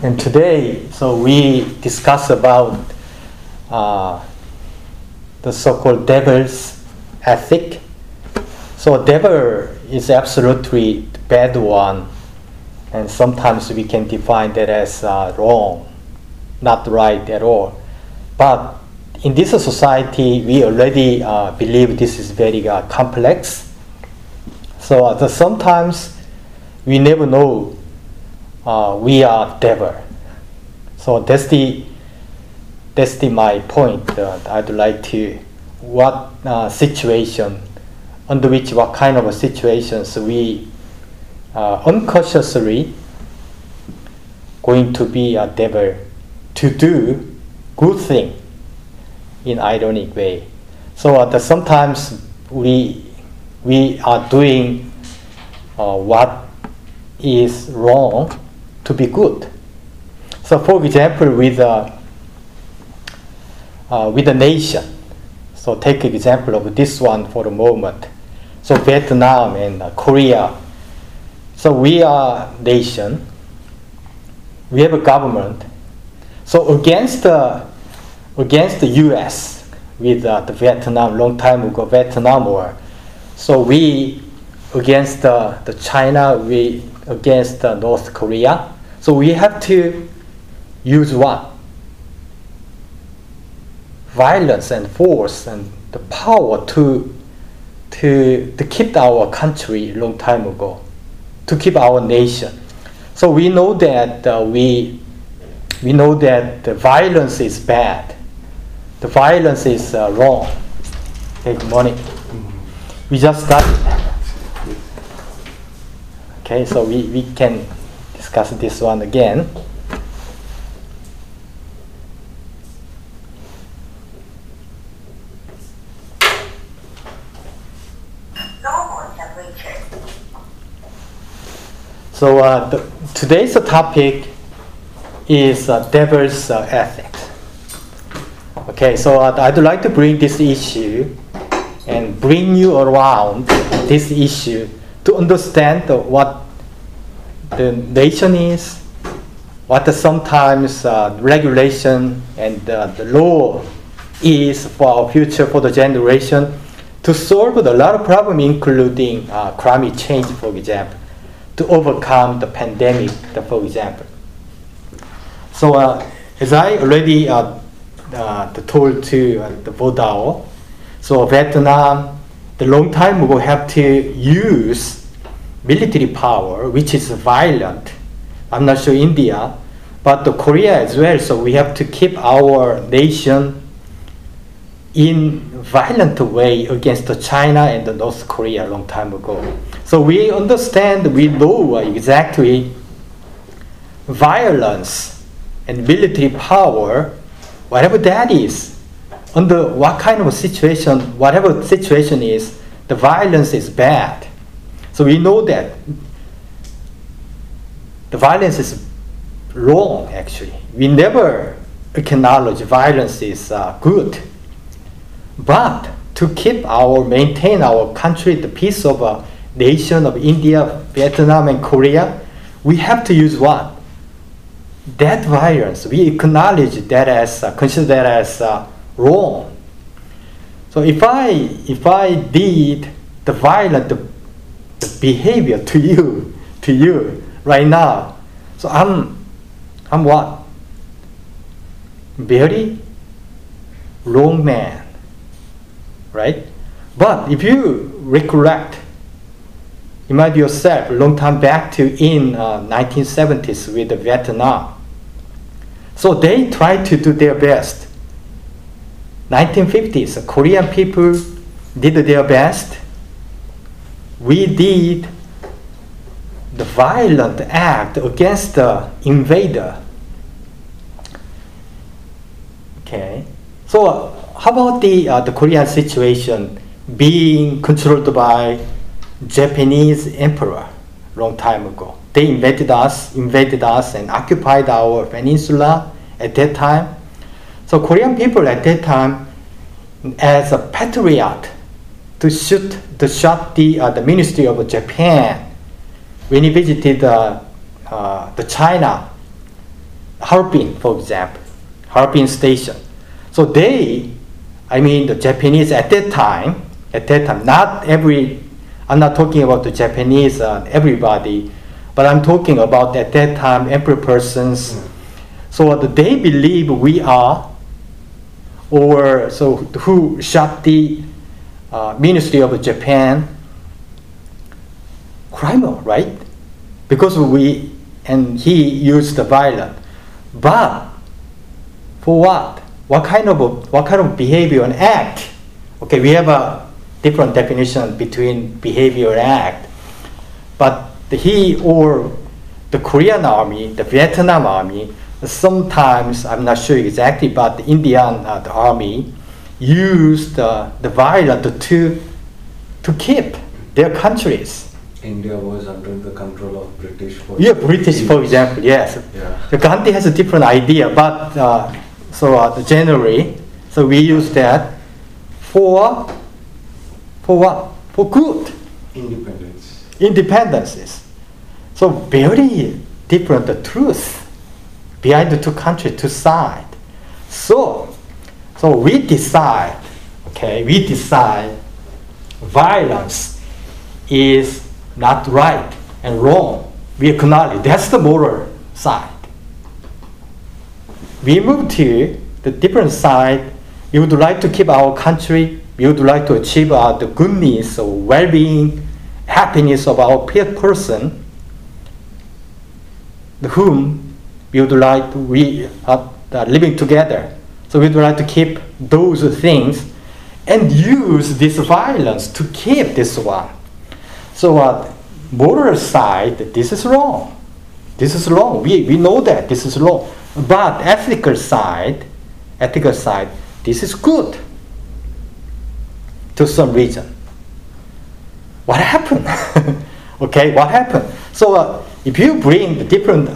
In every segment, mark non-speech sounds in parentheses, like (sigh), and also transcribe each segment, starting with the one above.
And today, so we discuss about uh, the so-called devil's ethic. So devil is absolutely bad one, and sometimes we can define that as uh, wrong, not right at all. But in this society, we already uh, believe this is very uh, complex. So uh, sometimes we never know uh, we are devil. So that's the that's the my point. Uh, I'd like to what uh, situation under which what kind of situations we uh, unconsciously going to be a devil to do good thing in ironic way. So uh, sometimes we we are doing uh, what is wrong to be good. So, for example, with a, uh, with a nation, so take example of this one for the moment. So Vietnam and uh, Korea. So we are nation. We have a government. So against the against the U.S. with uh, the Vietnam long time ago Vietnam War. So we against uh, the China, we against uh, North Korea. So we have to use what? Violence and force and the power to to to keep our country long time ago, to keep our nation. So we know that uh, we we know that the violence is bad. The violence is uh, wrong. Take money. We just started. Okay, so we, we can discuss this one again. So uh, the, today's topic is uh, devil's uh, ethics. Okay, so uh, I'd like to bring this issue and bring you around this issue to understand what the nation is, what sometimes uh, regulation and uh, the law is for our future, for the generation, to solve a lot of problems, including uh, climate change, for example, to overcome the pandemic, for example. So, uh, as I already uh, uh, told to the Vodao, so Vietnam, the long time ago, have to use military power, which is violent. I'm not sure India, but the Korea as well. So we have to keep our nation in violent way against China and the North Korea a long time ago. So we understand, we know exactly violence and military power, whatever that is, under what kind of situation, whatever situation is, the violence is bad. So we know that the violence is wrong, actually. We never acknowledge violence is uh, good. But to keep our, maintain our country, the peace of a nation of India, Vietnam, and Korea, we have to use what? That violence. We acknowledge that as, uh, consider that as uh, wrong. So if I, if I did the violent, behavior to you, to you right now. So I'm, I'm what? Very wrong man, right? But if you recollect, imagine yourself long time back to in uh, 1970s with Vietnam. So they tried to do their best. 1950s, Korean people did their best we did the violent act against the invader. Okay, so how about the uh, the Korean situation being controlled by Japanese emperor long time ago? They invaded us, invaded us, and occupied our peninsula at that time. So Korean people at that time, as a patriot, to shoot to shot the uh, the Ministry of Japan when he visited uh, uh, the China Harbin, for example, Harbin Station. So they, I mean, the Japanese at that time, at that time, not every, I'm not talking about the Japanese, uh, everybody, but I'm talking about at that time, every persons. So they believe we are, or so who shot the uh, Ministry of Japan criminal, right? Because we, and he used the violence. But for what? What kind of what kind of behavior and act? Okay, we have a different definition between behavior and act. But the, he or the Korean army, the Vietnam army, sometimes I'm not sure exactly, but the Indian uh, the army used uh, the violence to to keep their countries. India was under the control of British. For Yeah, British, for example, yes. Yeah. The Gandhi has a different idea, but uh, so uh, generally, so we use that for for what? For good Independence. independences. So very different the truth behind the two countries, two sides. So, so we decide, okay, we decide violence is not right and wrong. We acknowledge that's the moral side. We move to the different side. We would like to keep our country. We would like to achieve uh, the goodness or well-being, happiness of our pe- person, whom we would like to, we are uh, living together. So we would like to keep those things and use this violence to keep this one. So uh, moral side, this is wrong. This is wrong. We, we know that this is wrong. But ethical side, ethical side, this is good to some reason. What happened? (laughs) okay, what happened? So uh, if you bring the different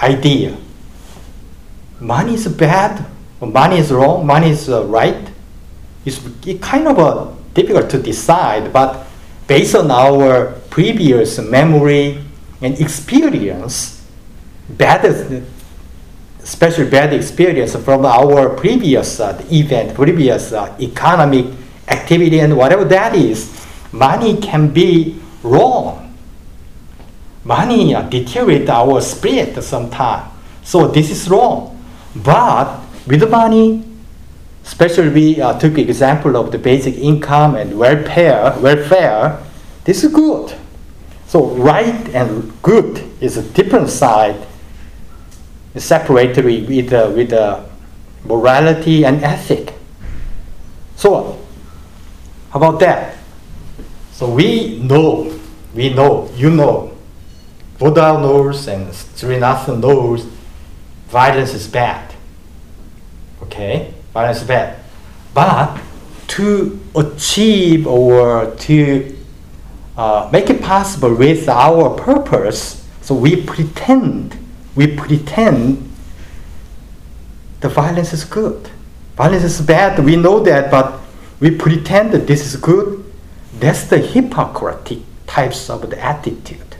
idea, money is bad, money is wrong, money is uh, right, it's it kind of uh, difficult to decide, but based on our previous memory and experience, bad, especially bad experience from our previous uh, event, previous uh, economic activity and whatever that is, money can be wrong. Money uh, deteriorate our spirit sometimes. So this is wrong. But with money, especially we uh, took example of the basic income and welfare, welfare, this is good. So right and good is a different side, separated with, uh, with uh, morality and ethic. So how about that? So we know, we know, you know, Buddha knows and Srinath knows violence is bad. Okay, violence is bad. But to achieve or to uh, make it possible with our purpose, so we pretend, we pretend the violence is good. Violence is bad, we know that, but we pretend that this is good. That's the hypocritic types of the attitude.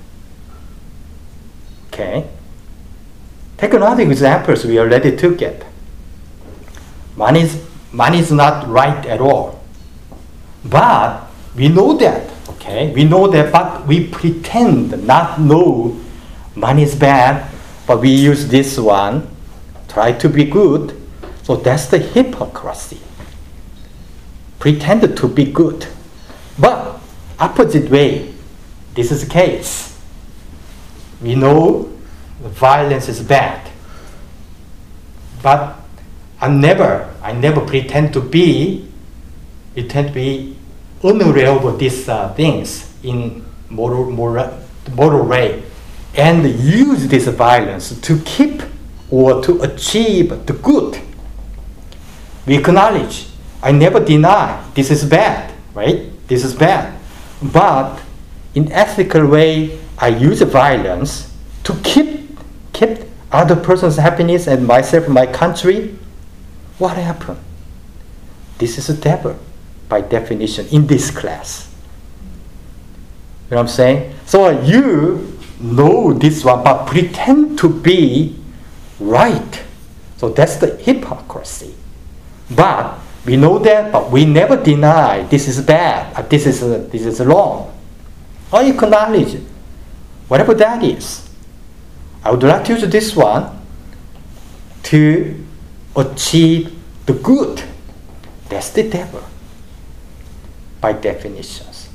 Okay? Take another example we already took it. Money is, is not right at all. But we know that, okay? We know that, but we pretend not know money is bad, but we use this one, try to be good. So that's the hypocrisy. Pretend to be good. But opposite way, this is the case. We know violence is bad. But I never, I never pretend to be, pretend to be unaware of these uh, things in moral, moral, moral way, and use this violence to keep or to achieve the good. We acknowledge, I never deny this is bad, right? This is bad. But in ethical way, I use violence to keep keep other person's happiness and myself, my country. What happened? This is a devil, by definition, in this class. You know what I'm saying? So you know this one, but pretend to be right. So that's the hypocrisy. But we know that, but we never deny this is bad, uh, this is uh, this is wrong. I acknowledge whatever that is. I would like to use this one to achieve the good. That's the devil, by definitions.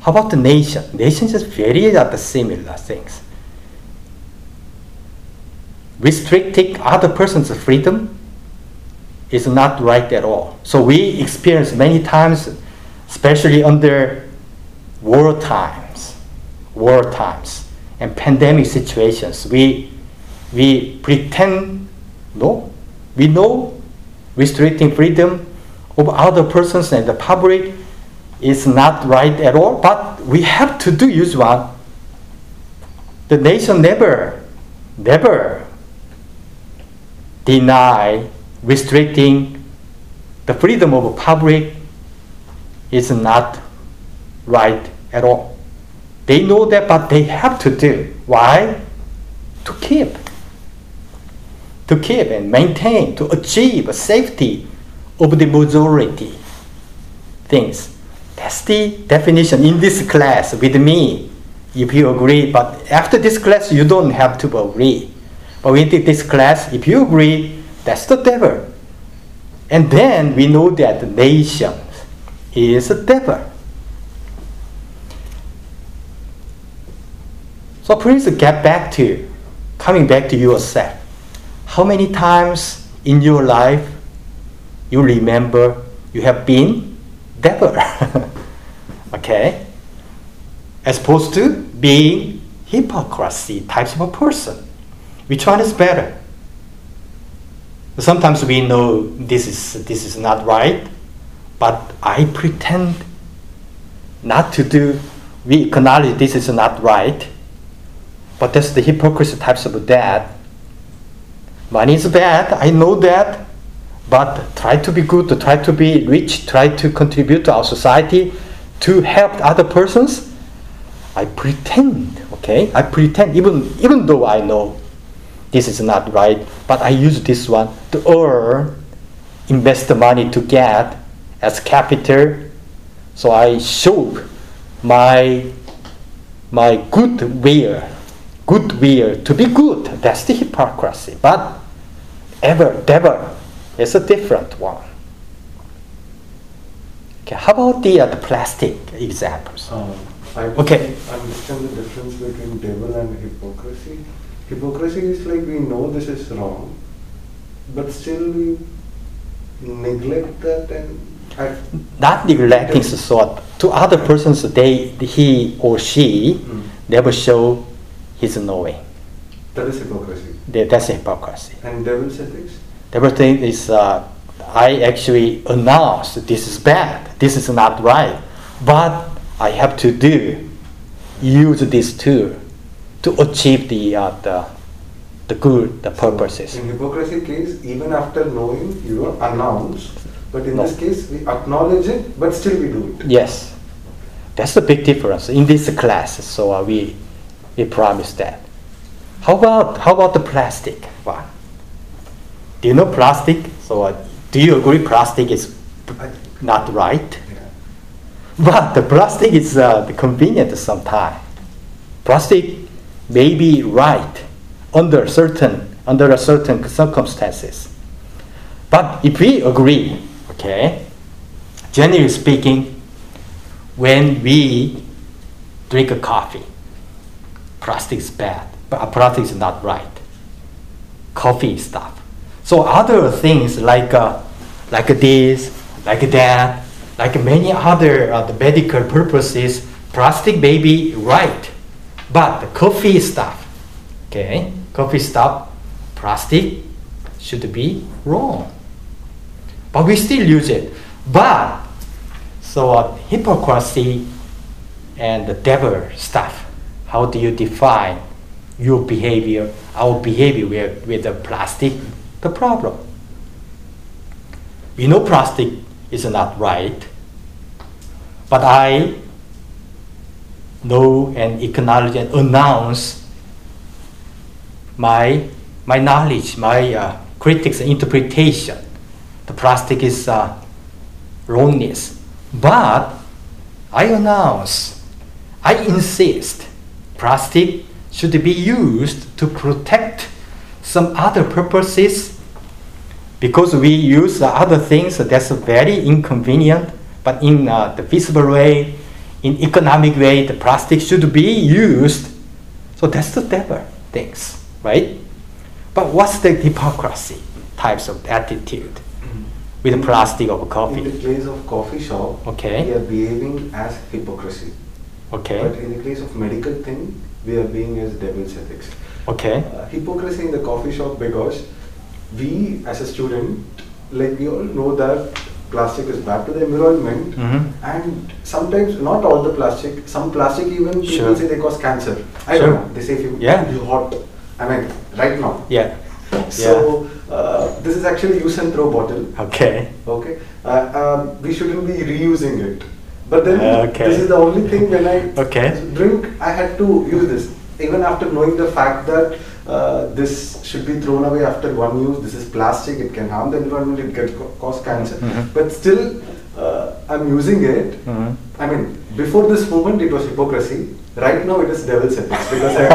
How about the nation? Nations is very other similar things. Restricting other person's freedom is not right at all. So we experience many times, especially under war times, war times, and pandemic situations, we we pretend no, we know restricting freedom of other persons and the public is not right at all, but we have to do use one. The nation never, never deny restricting the freedom of the public is not right at all. They know that, but they have to do. Why? To keep. To keep and maintain, to achieve safety of the majority things. That's the definition in this class with me, if you agree. But after this class, you don't have to agree. But within this class, if you agree, that's the devil. And then we know that the nation is a devil. So please get back to, coming back to yourself. How many times in your life you remember you have been devil? (laughs) okay? As opposed to being hypocrisy types of a person. Which one is better? Sometimes we know this is this is not right, but I pretend not to do. We acknowledge this is not right, but that's the hypocrisy types of that. Money is bad. I know that, but try to be good, try to be rich, try to contribute to our society, to help other persons. I pretend, okay? I pretend even even though I know this is not right, but I use this one to earn, invest the money to get as capital. So I show my my good will, good will to be good. That's the hypocrisy. But ever, devil is a different one. Okay, how about the, uh, the plastic examples? Um, I Okay. understand the difference between devil and hypocrisy. Hypocrisy is like we know this is wrong, but still we neglect that and act. Not neglecting the thought to other persons, they he or she Mm. never show his knowing. That is hypocrisy. That- That's hypocrisy. And devil's ethics? The other thing is, uh, I actually announce this is bad, this is not right, but I have to do, use this tool to achieve the, uh, the, the good, the purposes. In hypocrisy case, even after knowing, you don't announce, but in No. this case, we acknowledge it, but still we do it. Yes, that's the big difference in this class. So uh, we we promise that. How about how about the plastic one? Do you know plastic? So uh, do you agree plastic is not right? Yeah. But the plastic is uh, convenient sometimes. Plastic may be right under certain under a certain circumstances. But if we agree, okay, generally speaking, when we drink a coffee, plastic is bad, but plastic is not right. Coffee stuff. So other things like uh, like this, like that, like many other uh, the medical purposes, plastic be right, but the coffee stuff, okay, coffee stuff, plastic should be wrong. But we still use it. But so uh, hypocrisy and the devil stuff. How do you define your behavior, our behavior with, with the plastic? The problem. We know plastic is not right, but I know and acknowledge and announce my my knowledge, my uh, critics interpretation, the plastic is uh, wrongness. But I announce, I insist, plastic should be used to protect some other purposes because we use the other things that's very inconvenient but in uh, the feasible way in economic way the plastic should be used so that's the devil things right but what's the hypocrisy types of attitude with plastic of coffee? In the case of coffee shop, Okay. we are behaving as hypocrisy. okay But in the case of medical thing, we are being as devil's ethics. okay Uh, hypocrisy in the coffee shop because we as a student, like we all know that plastic is bad to the environment Mhm. and sometimes not all the plastic, some plastic even people Sure. say they cause cancer. I Sure. don't know, they say if you, Yeah. you hot, I mean right now. yeah So uh, this is actually use and throw bottle. okay Okay, uh, um, we shouldn't be reusing it. But then Okay. this is the only thing when I Okay. drink, I had to use this. Even after knowing the fact that uh, this should be thrown away after one use, this is plastic, it can harm the environment, it can cause cancer. Mhm. But still, uh, I'm using it. Mhm. I mean, before this moment, it was hypocrisy. Right now, it is devil's ethics because I'm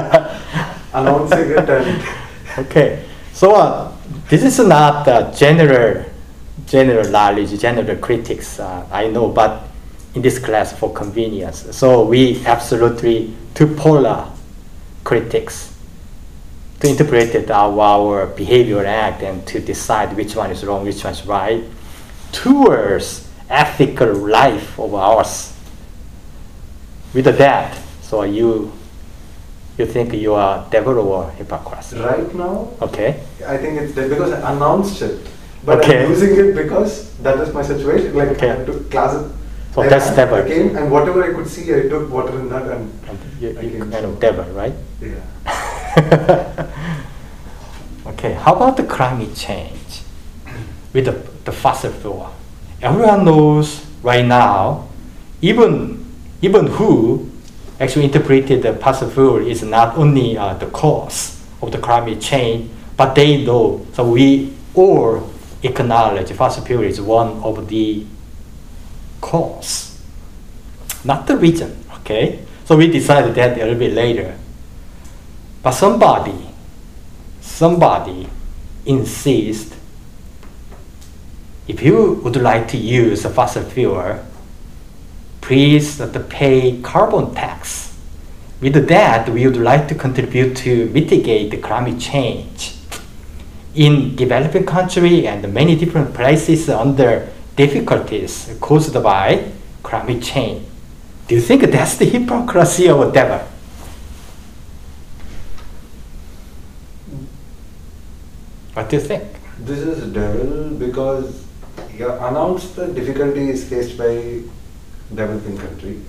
(laughs) announcing it and Okay, so uh, this is not uh, general, general knowledge, general critics. Uh, I know, but in this class for convenience, so we absolutely two polar critics to interpret it our, our behavior act and to decide which one is wrong, which one is right, towards ethical life of ours. With that, so you you think you are devil or hypocrite? right now, Okay. I think it's because I announced it. But Okay. I'm using it because that is my situation. Like Okay. I had to class it. So I- that's devil. I came and whatever I could see, I took water in that and You, you kind of right? Yeah. (laughs) okay, how about the climate change with the, the fossil fuel? Everyone knows right now, even even who actually interpreted the fossil fuel is not only uh, the cause of the climate change, but they know. So we all acknowledge fossil fuel is one of the cause, not the reason. Okay, so we decided that a little bit later. But somebody, somebody insist if you would like to use a fossil fuel, please pay carbon tax. With that, we would like to contribute to mitigate the climate change. In developing country and many different places under difficulties caused by climate change. Do you think that's the hypocrisy a devil? What do you think? This is devil because you announced the difficulties faced by developing country.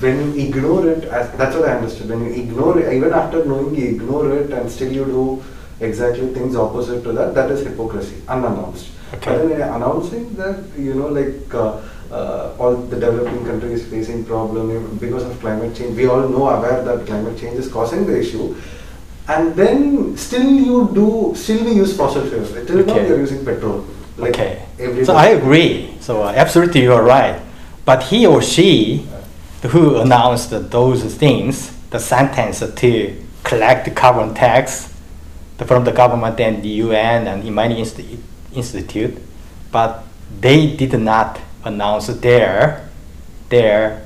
When you ignore it, that's what I understood. When you ignore it, even after knowing you ignore it and still you do exactly things opposite to that, that is hypocrisy, unannounced. Okay. But then announcing that, you know, like uh, uh, all the developing countries facing problem because of climate change, we all know aware that climate change is causing the issue. And then still you do, still we use fossil fuels. Till now Okay. we are using petrol. Like okay. every So I agree. So uh, absolutely you are right. But he or she who announced those things, the sentence to collect the carbon tax from the government and the UN and in many institute, but they did not announce their their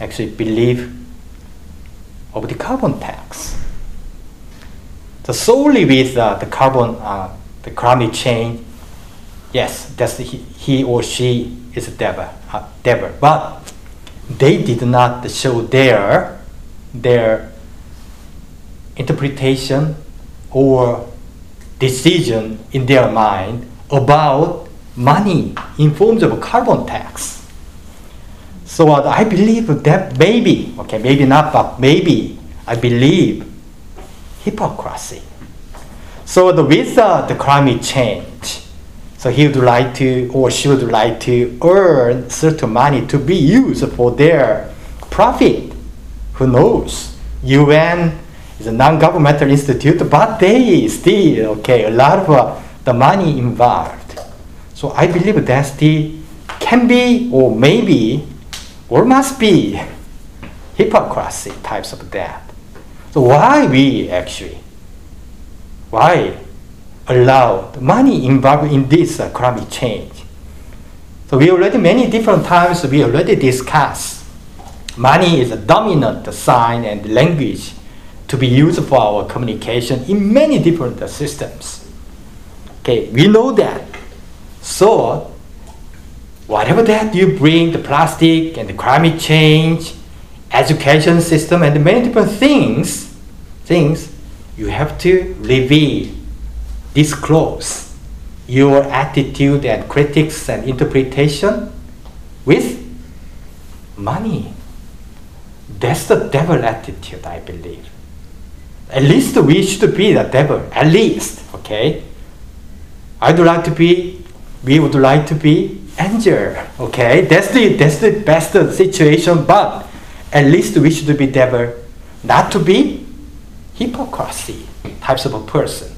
actually belief of the carbon tax. So solely with uh, the carbon, uh, the climate change, yes, that's he, he or she is a devil, uh, devil. But they did not show their their interpretation or decision in their mind about money in forms of carbon tax. So uh, I believe that maybe, okay, maybe not, but maybe I believe hypocrisy. So the, with uh, the climate change, so he would like to or she would like to earn certain money to be used for their profit. Who knows? UN It's a non-governmental institute, but they still okay a lot of uh, the money involved. So I believe that the can be or maybe or must be hypocrisy types of that. So why we actually why allow the money involved in this uh, climate change? So we already many different times we already discussed money is a dominant sign and language to be used for our communication in many different systems. Okay, we know that. So, whatever that you bring, the plastic and the climate change, education system, and many different things, things, you have to reveal, disclose your attitude and critics and interpretation with money. That's the devil attitude, I believe. At least we should be the devil. At least, okay. I'd like to be. We would like to be angel. Okay, that's the that's the best situation. But at least we should be devil, not to be hypocrisy types of a person.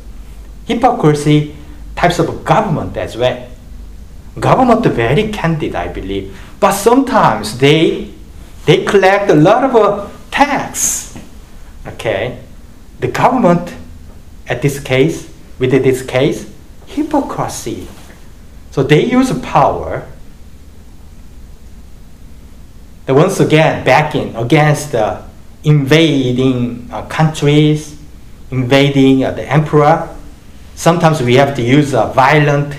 Hypocrisy types of government as well. Government very candid, I believe, but sometimes they they collect a lot of uh, tax. Okay, the government, at this case, with this case, hypocrisy. So they use power. The once again backing against the invading uh, countries, invading uh, the emperor. Sometimes we have to use uh, violent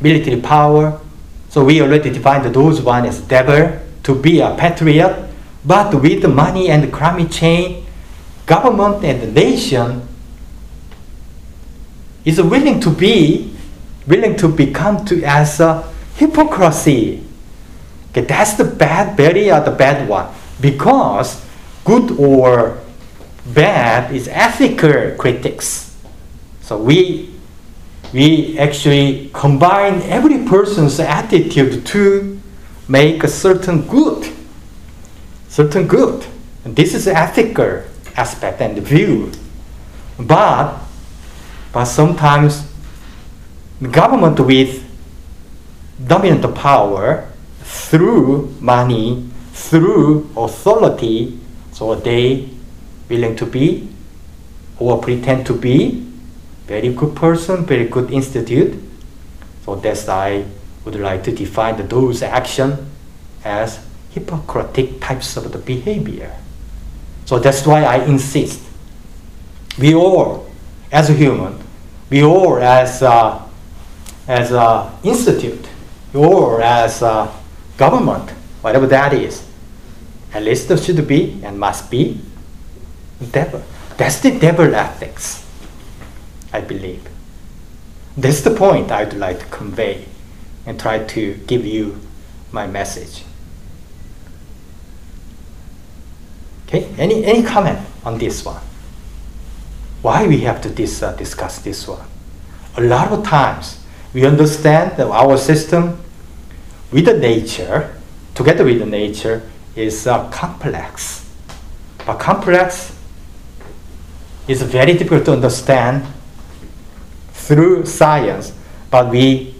military power. So we already defined those one as devil to be a patriot. But with money and climate change, government and the nation is willing to be willing to become to as a hypocrisy. Okay, that's the bad, very uh, the bad one because good or bad is ethical critics. So we we actually combine every person's attitude to make a certain good, certain good. And this is ethical aspect and view. But, but sometimes government with dominant power through money, through authority, so they willing to be or pretend to be very good person, very good institute. So that's I would like to define those action as hypocritic types of the behavior. So that's why I insist. We all, as a human, we all as a, as a institute, or as a government, whatever that is, at least should be and must be devil. That's the devil ethics, I believe. That's the point I'd like to convey and try to give you my message. Okay, any, any comment on this one? Why we have to dis, uh, discuss this one? A lot of times we understand that our system with the nature, together with the nature, is uh, complex. But complex is very difficult to understand through science, but we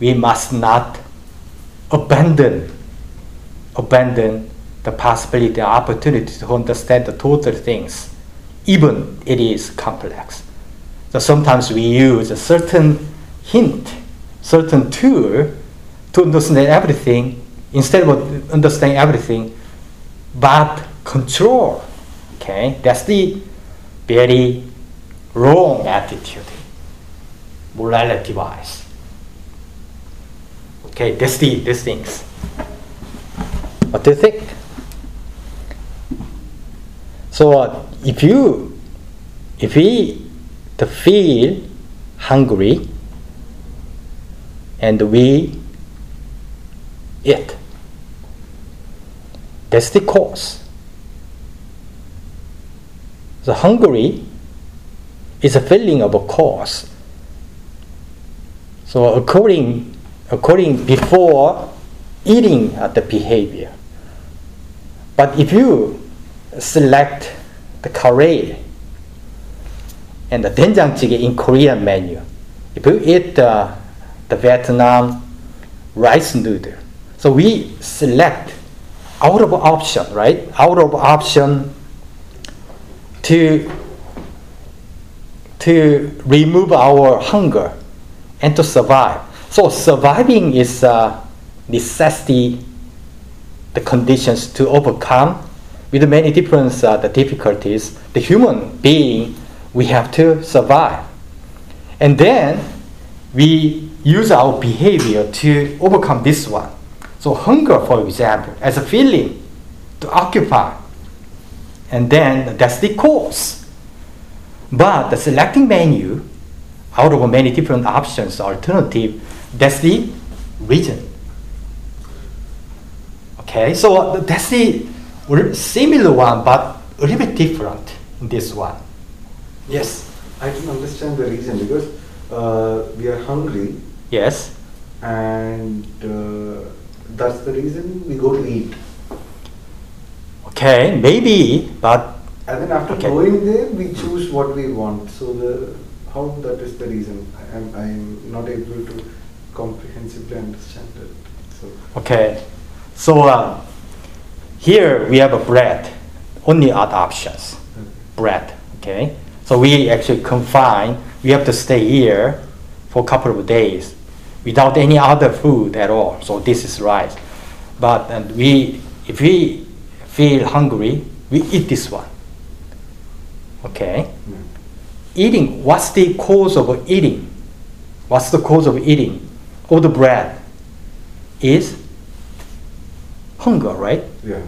we must not abandon abandon the possibility, the opportunity to understand the total things, even it is complex. So sometimes we use a certain hint, certain tool to understand everything instead of understanding everything, but control. Okay, that's the very wrong attitude, morality wise. Okay, that's the these things. What do you think? So if you, if we feel hungry and we eat, that's the cause. The hungry is a feeling of a cause. So according according before eating uh, the behavior. But if you select the curry and the doenjang in Korean menu. If you eat uh, the Vietnam rice noodle, so we select out of option, right? Out of option to to remove our hunger and to survive. So surviving is a necessity, the conditions to overcome with many different uh, the difficulties. The human being, we have to survive. And then we use our behavior to overcome this one. So hunger, for example, as a feeling to occupy. And then that's the cause. But the selecting menu, out of many different options, alternative, that's the reason. Okay, so that's the similar one, but a little bit different in this one. Yes. I don't understand the reason because uh, we are hungry. Yes. And uh, that's the reason we go to eat. Okay, maybe, but. And then after okay. going there, we choose what we want. So the how that is the reason. I'm I'm not able to comprehensively understand it. So. Okay, so uh, here we have a bread. Only other options. Bread. Okay. So we actually confine. We have to stay here for a couple of days without any other food at all. So this is rice. But and we, if we feel hungry, we eat this one. Okay. Mm. Eating. What's the cause of eating? What's the cause of eating? All the bread is hunger, right? Yeah.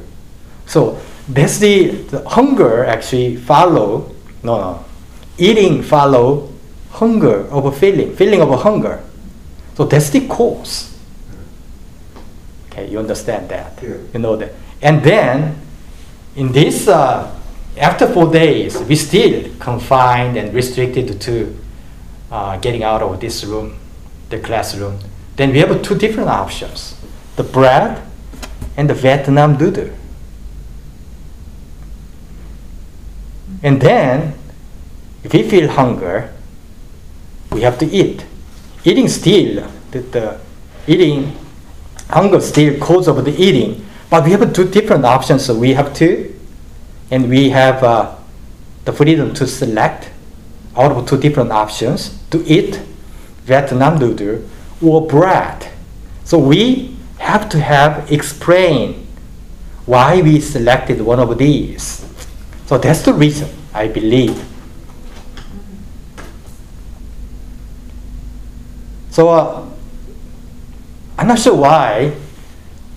So that's the, the hunger actually follow. No, no. Eating follow hunger of a feeling, feeling of a hunger. So that's the cause. Okay, you understand that. Yeah. You know that. And then, in this, uh, after four days, we still confined and restricted to uh, getting out of this room, the classroom. Then we have two different options: the bread and the Vietnam noodle. And then, if we feel hunger, we have to eat eating still, the, the eating hunger still cause of the eating, but we have two different options. So we have to, and we have uh, the freedom to select out of two different options to eat Vietnam noodle or bread. So we have to have explain why we selected one of these. So that's the reason I believe So uh, I'm not sure why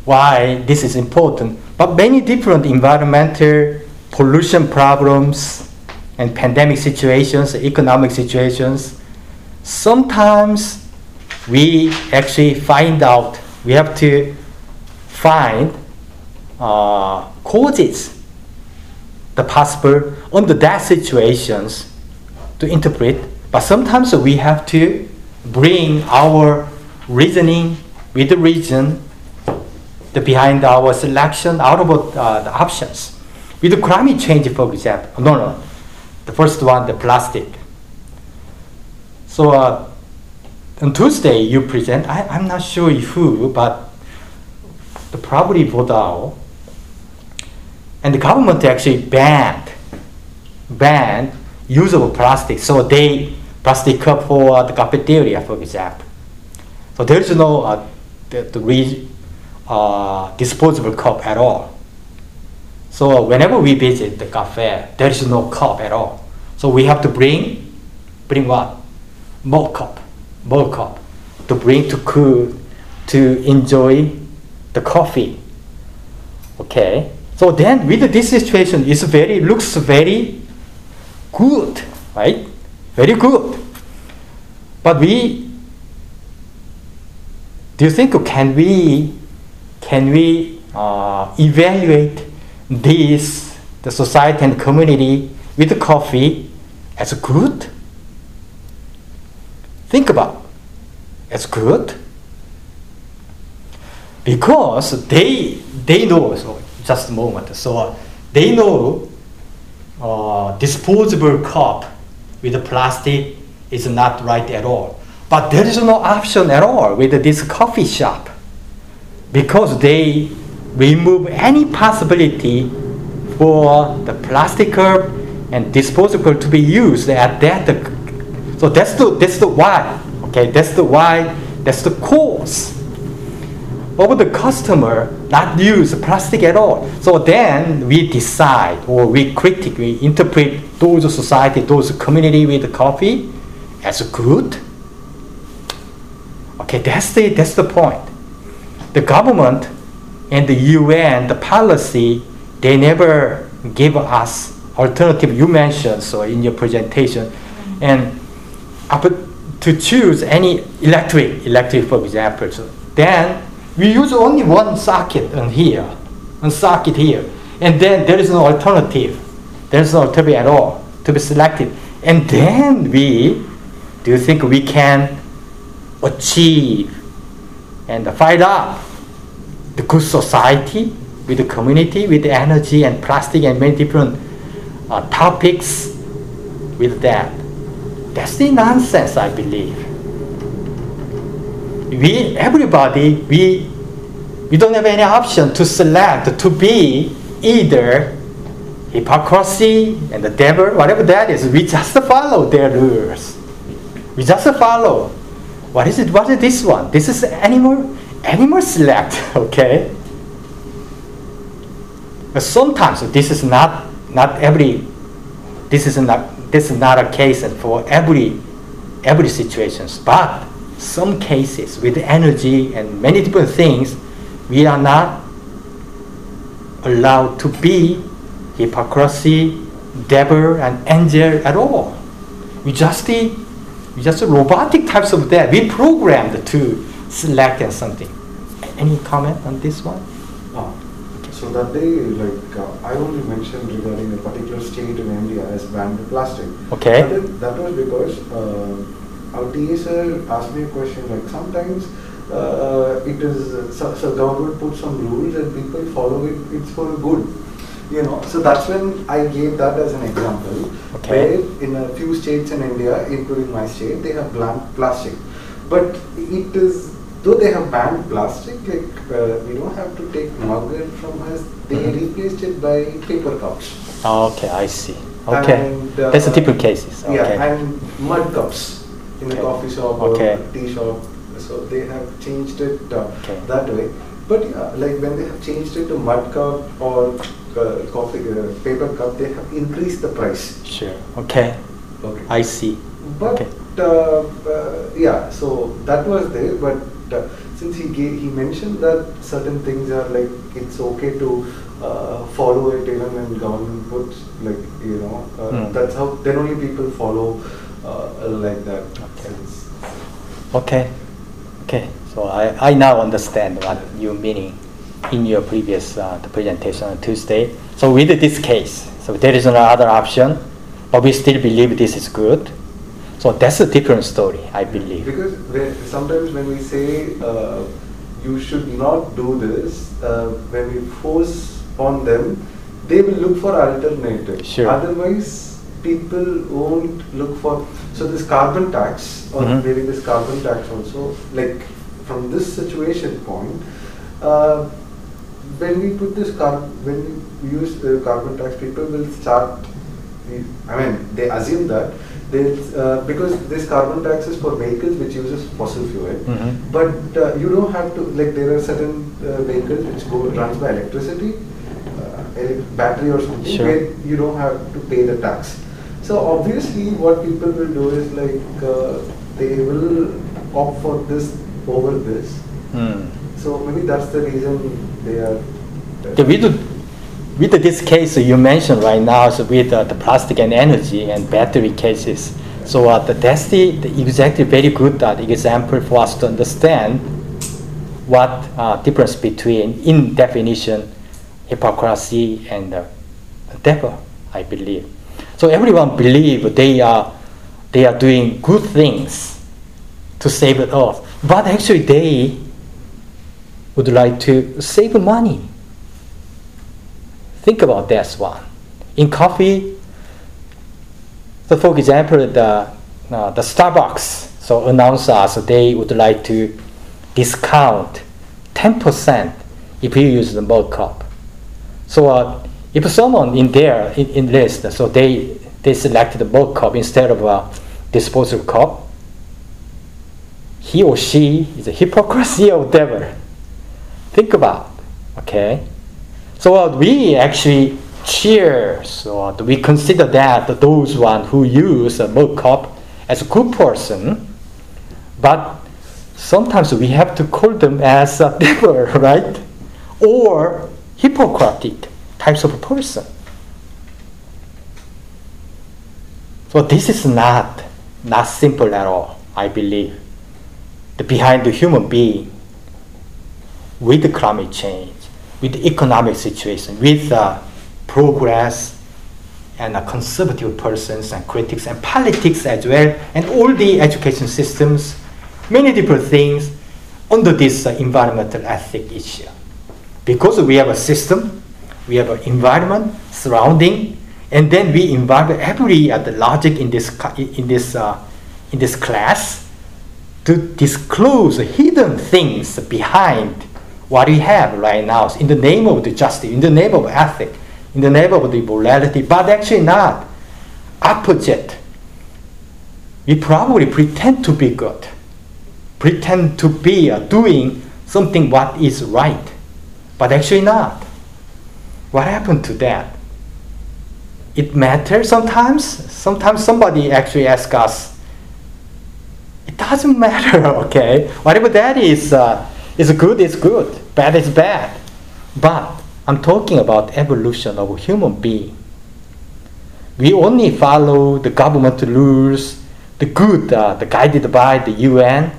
why this is important, but many different environmental pollution problems and pandemic situations, economic situations, sometimes we actually find out we have to find uh, causes the possible under that situations to interpret but sometimes we have to bring our reasoning with the reason the behind our selection out of uh, the options. With the climate change, for example, no, no, the first one, the plastic. So uh, on Tuesday, you present, I, I'm not sure if who, but the probably Vodao, and the government actually banned, banned of plastic. So they plastic cup for the cafeteria, for example. So there is no uh, the, the re, uh, disposable cup at all. So whenever we visit the cafe, there is no cup at all. So we have to bring, bring what? More cup, more cup, to bring to cool, to enjoy the coffee. Okay. So then with this situation, it's very looks very good, right? Very good. But we, do you think can we, can we uh, evaluate this, the society and community with coffee as good? Think about as good because they they know so just a moment so they know uh, disposable cup with plastic is not right at all. But there is no option at all with this coffee shop because they remove any possibility for the plastic cup and disposable to be used at that. So that's the that's the why. Okay, that's the why. That's the cause of the customer not use plastic at all. So then we decide or we critically interpret those society, those community with coffee as good. Okay, that's the that's the point. The government and the UN, the policy, they never give us alternative. You mentioned so in your presentation, and to choose any electric, electric for example, so then we use only one socket on here, one socket here, and then there is no alternative. There is no alternative at all to be selected. And then we, do you think we can achieve and fight up the good society with the community, with the energy and plastic and many different uh, topics with that? That's the nonsense, I believe we everybody we we don't have any option to select to be either hypocrisy and the devil, whatever that is. We just follow their rules. We just follow. What is it? What is this one? This is animal animal select. (laughs) Okay. But sometimes this is not not every. This is not this is not a case for every every situations, but some cases with energy and many different things, we are not allowed to be hypocrisy, devil, and angel at all. We just we just robotic types of that. We programmed to select and something. Any comment on this one? So that day, like uh, I only mentioned regarding a particular state in India as banned plastic. Okay. That, that was because. Uh, our TA sir asked me a question like sometimes uh, it is so, so, government puts some rules and people follow it. It's for good, you know. So that's when I gave that as an example. Okay. Where in a few states in India, including my state, they have banned plastic, but it is though they have banned plastic, like uh, we don't have to take mug from us. They mm-hmm. replaced it by paper cups. okay, I see. Okay, and, uh, that's a typical cases. Okay. Yeah, and mud cups in okay. a coffee shop okay. or tea shop. So they have changed it uh, okay. that way. But yeah, like when they have changed it to mud cup or uh, coffee uh, paper cup, they have increased the price. Sure. Okay. Okay. I see. But okay. Uh, uh, yeah, so that was there. But since he gave, he mentioned that certain things are like it's okay to uh, follow it even when government puts like you know uh, mm. that's how then only people follow uh, like that. Okay. okay. Okay. So I, I now understand what you meaning in your previous uh, the presentation on Tuesday. So with this case, so there is no other option, but we still believe this is good. So that's a different story, I believe. Because when, sometimes when we say uh, you should not do this, uh, when we force on them, they will look for alternatives. Sure. Otherwise, people won't look for so this carbon tax or mm-hmm. maybe this carbon tax also like from this situation point uh, when we put this car when we use the carbon tax people will start I mean they assume that uh, because this carbon tax is for vehicles which uses fossil fuel mm-hmm. but uh, you don't have to like there are certain uh, vehicles which go runs by electricity uh, battery or something sure. where you don't have to pay the tax so obviously, what people will do is like uh, they will opt for this over this. Hmm. So maybe that's the reason they are. The, with, with this case you mentioned right now, with uh, the plastic and energy and battery cases, so uh, the, that's the, the exactly very good uh, example for us to understand what uh, difference between in definition hypocrisy and uh, devil, I believe. So everyone believe they are they are doing good things to save the earth, but actually they would like to save money. Think about this one. In coffee, so for example, the, uh, the Starbucks so announce us they would like to discount 10% if you use the mug cup. So uh, if someone in there in, in list, so they they selected the mug cup instead of a disposable cup, he or she is a hypocrisy or devil. Think about, okay? So we actually cheer, so we consider that those one who use a mug cup as a good person, but sometimes we have to call them as a (laughs) devil, right? Or hypocritic types of a person. So this is not not simple at all, I believe. The behind the human being with the climate change, with the economic situation, with uh, progress and uh, conservative persons and critics and politics as well, and all the education systems, many different things under this uh, environmental ethic issue. Because we have a system, we have an environment surrounding, and then we involve every uh, the logic in this in this uh, in this class to disclose hidden things behind what we have right now in the name of the justice, in the name of ethic, in the name of the morality, but actually not opposite. We probably pretend to be good, pretend to be uh, doing something what is right, but actually not. What happened to that? It matters sometimes. Sometimes somebody actually asks us, it doesn't matter, (laughs) okay? Whatever that is, uh, is good is good, bad is bad. But I'm talking about evolution of a human being. We only follow the government rules, the good, uh, the guided by the UN.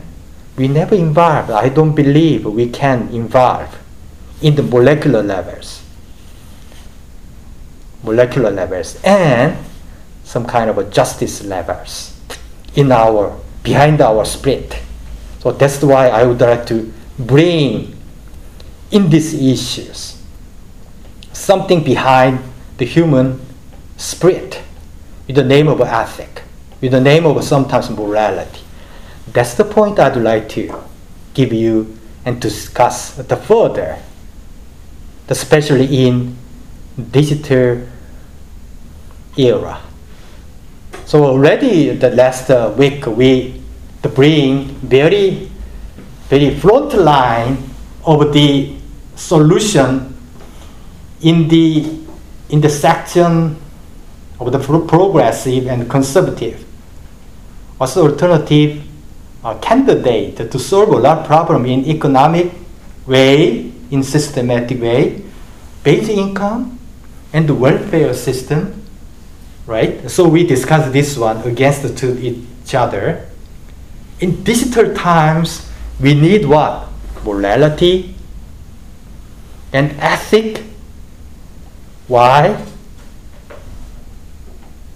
We never involve. I don't believe we can involve in the molecular levels, molecular levels, and some kind of a justice levels in our behind our spirit. So that's why I would like to bring in these issues something behind the human spirit with the name of ethic, with the name of sometimes morality. That's the point I'd like to give you and discuss the further, especially in digital era. So already the last week we bring very very front line of the solution in the in the section of the progressive and conservative as alternative uh, candidate to solve a lot of problem in economic way, in systematic way, basic income and the welfare system, right? So we discuss this one against each other. In digital times, we need what? Morality and ethic. Why?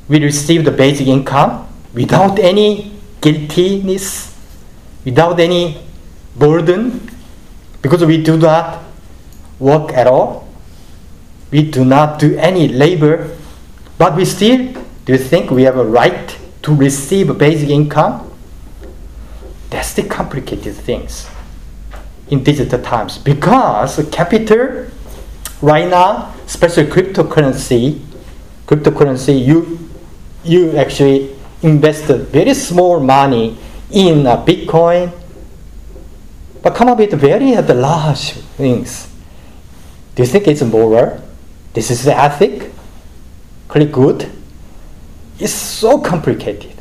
We receive the basic income without any guiltiness, without any burden, because we do not work at all. We do not do any labor, but we still do you think we have a right to receive a basic income? That's the complicated things in digital times because capital right now, especially cryptocurrency, cryptocurrency, you you actually invested very small money in uh, Bitcoin, but come up with very uh, large things. Do you think it's moral? This is the ethic? Pretty good? It's so complicated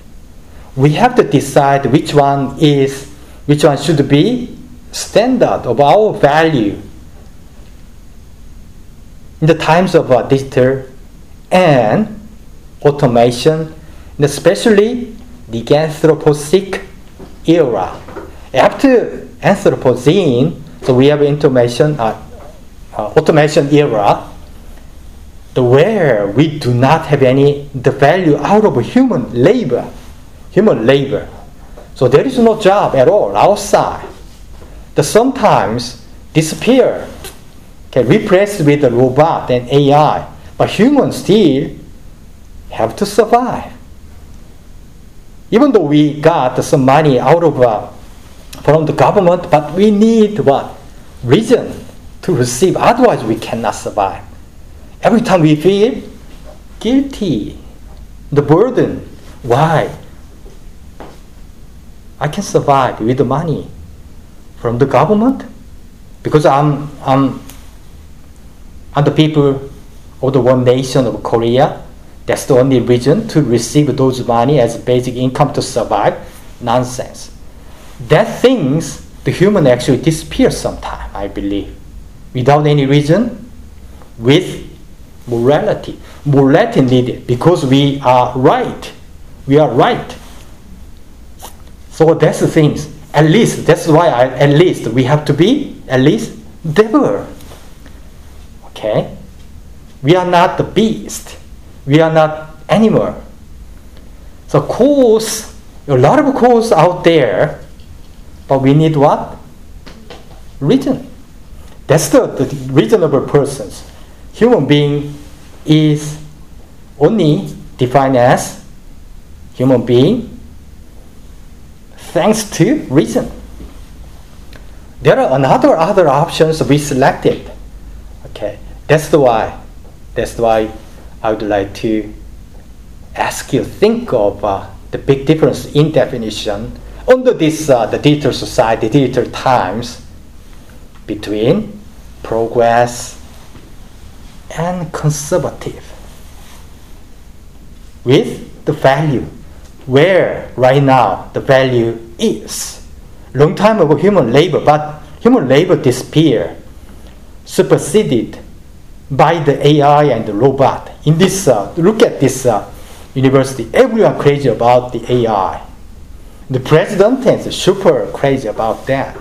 we have to decide which one is which one should be standard of our value in the times of uh, digital and automation, and especially the Anthropocene era. After Anthropocene, so we have information uh, uh, automation era, where we do not have any the value out of human labor human labor. So there is no job at all outside. The sometimes disappear okay, replaced with the robot and AI, but humans still have to survive. Even though we got some money out of uh, from the government, but we need what reason to receive. Otherwise, we cannot survive. Every time we feel guilty, the burden. Why? I can survive with the money from the government because I'm, I'm, I'm the people of the one nation of Korea. That's the only reason to receive those money as basic income to survive. Nonsense. That things the human actually disappears sometime, I believe, without any reason, with morality. Morality needed because we are right. We are right. So that's the things. At least that's why I, at least we have to be at least devil. Okay? We are not the beast. We are not animal. So cause a lot of cause out there, but we need what? Reason. That's the, the reasonable persons. Human being is only defined as human being thanks to reason. There are another other options we selected. Okay, that's why. That's why I would like to ask you think of uh, the big difference in definition under this uh, the digital society, digital times between progress and conservative with the value where right now the value is. Long time ago human labor but human labor disappear superseded by the ai and the robot. In this uh, look at this uh, university. Everyone crazy about the ai the president is super crazy about that.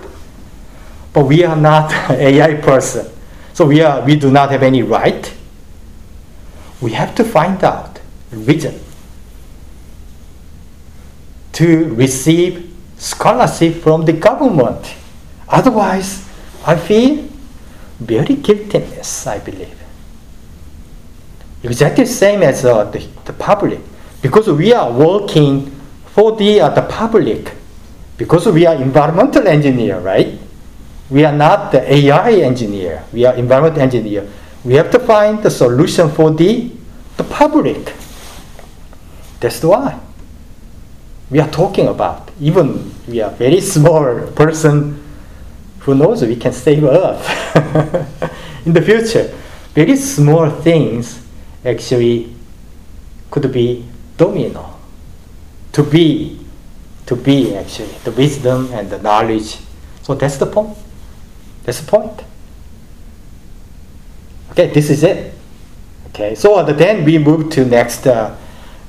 But we are not (laughs) ai person. So we, are, we do not have any right. We have to find out reason to receive scholarship from the government. Otherwise, I feel very guiltiness, I believe. Exactly the same as uh, the, the public. Because we are working for the, uh, the public. Because we are environmental engineer, right? We are not the AI engineer. We are environment engineer. We have to find the solution for the, the public. That's why we are talking about. Even we are very small (laughs) person who knows we can save Earth (laughs) in the future. Very small things actually could be domino. To be, to be actually the wisdom and the knowledge. So that's the point. That's the point. Okay, this is it. Okay, so then we move to next uh,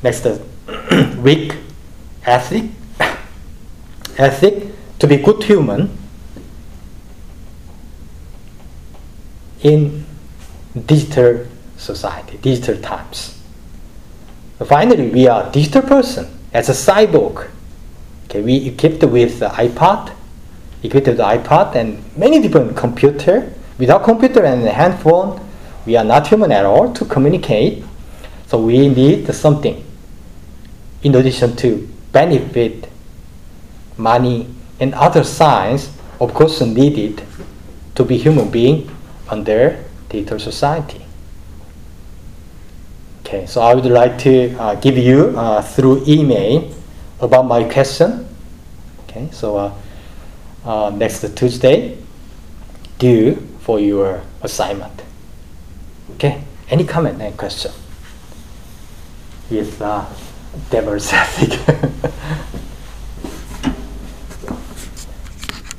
next uh, (clears throat) week ethic ethic to be good human in digital society, digital times. Finally, we are digital person as a cyborg. Okay, we equipped with the iPod, equipped with the iPod and many different computer. Without computer and handphone, we are not human at all to communicate. So we need something in addition to benefit, money, and other signs, of course, needed to be human being under digital society. Okay, so I would like to uh, give you uh, through email about my question. Okay, so uh, uh, next Tuesday due for your assignment. Okay, any comment and question Yes. uh, devil's ethic? (laughs)